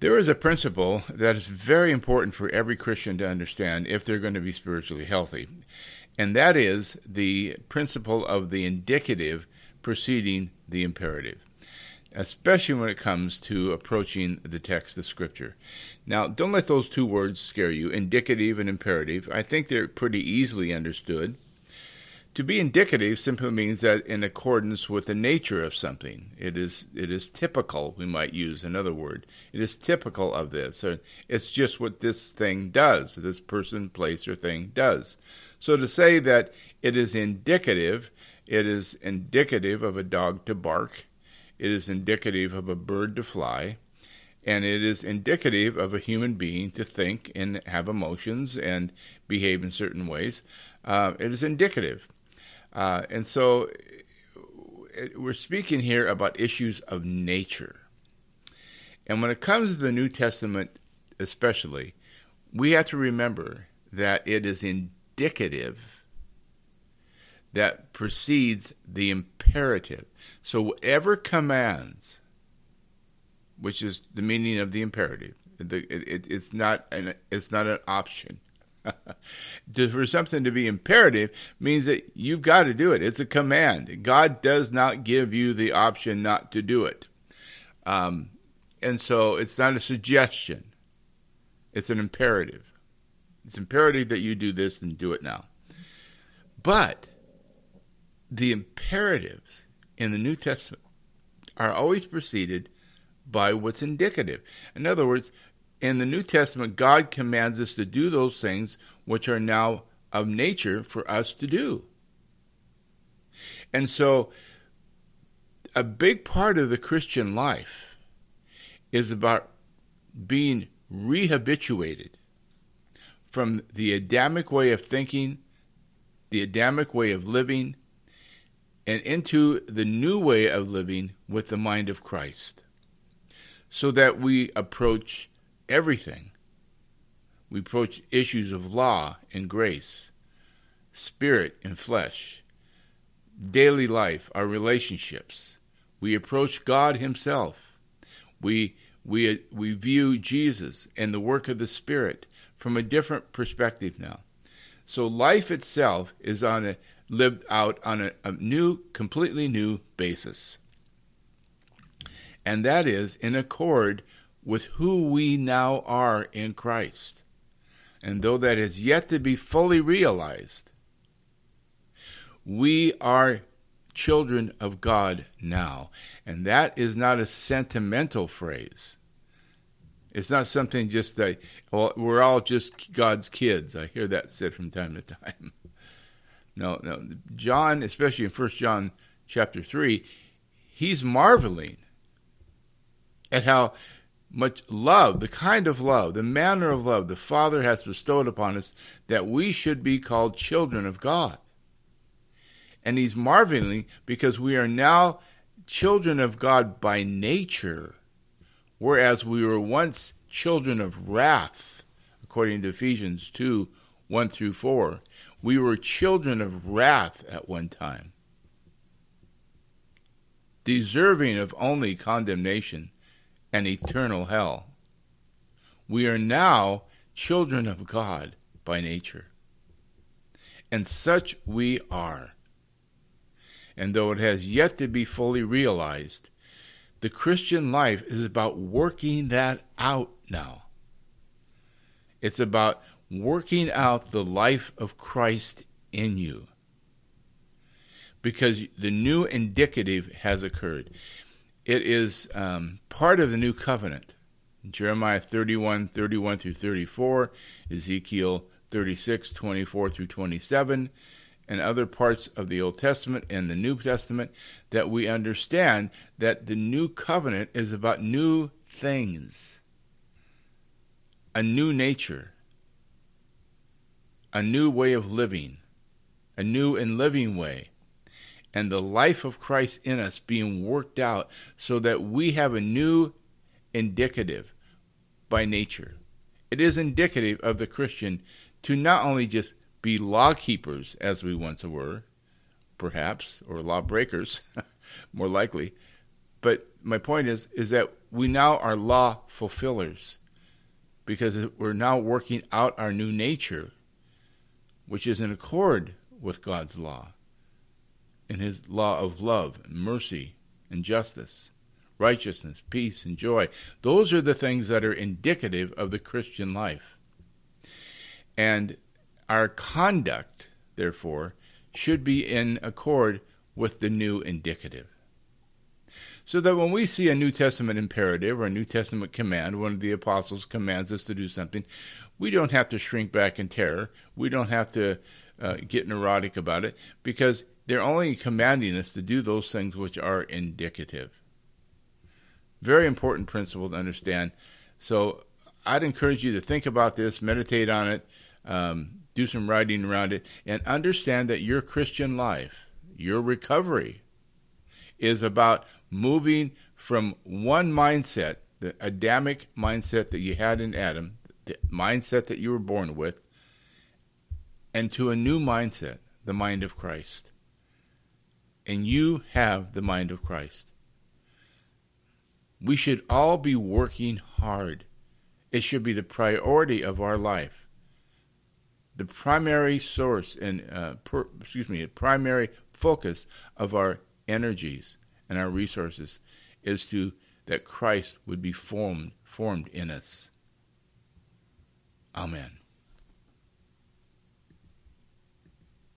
There is a principle that is very important for every Christian to understand if they're going to be spiritually healthy, and that is the principle of the indicative preceding the imperative, especially when it comes to approaching the text of Scripture. Now, don't let those two words scare you indicative and imperative. I think they're pretty easily understood. To be indicative simply means that in accordance with the nature of something. It is it is typical, we might use another word. It is typical of this. It's just what this thing does, this person, place, or thing does. So to say that it is indicative, it is indicative of a dog to bark, it is indicative of a bird to fly, and it is indicative of a human being to think and have emotions and behave in certain ways. Uh, it is indicative. Uh, and so we're speaking here about issues of nature. And when it comes to the New Testament, especially, we have to remember that it is indicative that precedes the imperative. So, whatever commands, which is the meaning of the imperative, the, it, it's not an it's not an option. for something to be imperative means that you've got to do it. It's a command. God does not give you the option not to do it. Um, and so it's not a suggestion, it's an imperative. It's imperative that you do this and do it now. But the imperatives in the New Testament are always preceded by what's indicative. In other words, in the New Testament, God commands us to do those things which are now of nature for us to do. And so, a big part of the Christian life is about being rehabituated from the Adamic way of thinking, the Adamic way of living, and into the new way of living with the mind of Christ, so that we approach everything. We approach issues of law and grace, spirit and flesh, daily life, our relationships. We approach God Himself. We, we, we view Jesus and the work of the Spirit from a different perspective now. So life itself is on a lived out on a, a new, completely new basis. And that is in accord with who we now are in Christ. And though that is yet to be fully realized, we are children of God now. And that is not a sentimental phrase. It's not something just that, well, we're all just God's kids. I hear that said from time to time. No, no. John, especially in 1 John chapter 3, he's marveling at how much love, the kind of love, the manner of love the Father has bestowed upon us, that we should be called children of God. And he's marveling because we are now children of God by nature, whereas we were once children of wrath, according to Ephesians 2 1 through 4. We were children of wrath at one time, deserving of only condemnation and eternal hell. We are now children of God by nature. And such we are. And though it has yet to be fully realized, the Christian life is about working that out now. It's about working out the life of Christ in you. Because the new indicative has occurred. It is um, part of the new covenant. Jeremiah 31, 31 through 34, Ezekiel 36, 24 through 27, and other parts of the Old Testament and the New Testament that we understand that the new covenant is about new things, a new nature, a new way of living, a new and living way and the life of Christ in us being worked out so that we have a new indicative by nature. It is indicative of the Christian to not only just be law keepers as we once were, perhaps, or law breakers, more likely, But my point is is that we now are law fulfillers because we're now working out our new nature, which is in accord with God's law and his law of love, and mercy, and justice, righteousness, peace, and joy. Those are the things that are indicative of the Christian life. And our conduct, therefore, should be in accord with the new indicative. So that when we see a New Testament imperative or a New Testament command, one of the apostles commands us to do something, we don't have to shrink back in terror. We don't have to uh, get neurotic about it because they're only commanding us to do those things which are indicative. Very important principle to understand. So I'd encourage you to think about this, meditate on it, um, do some writing around it, and understand that your Christian life, your recovery, is about moving from one mindset, the Adamic mindset that you had in Adam, the mindset that you were born with, and to a new mindset, the mind of Christ and you have the mind of Christ. We should all be working hard. It should be the priority of our life. The primary source and uh, per, excuse me, the primary focus of our energies and our resources is to that Christ would be formed formed in us. Amen.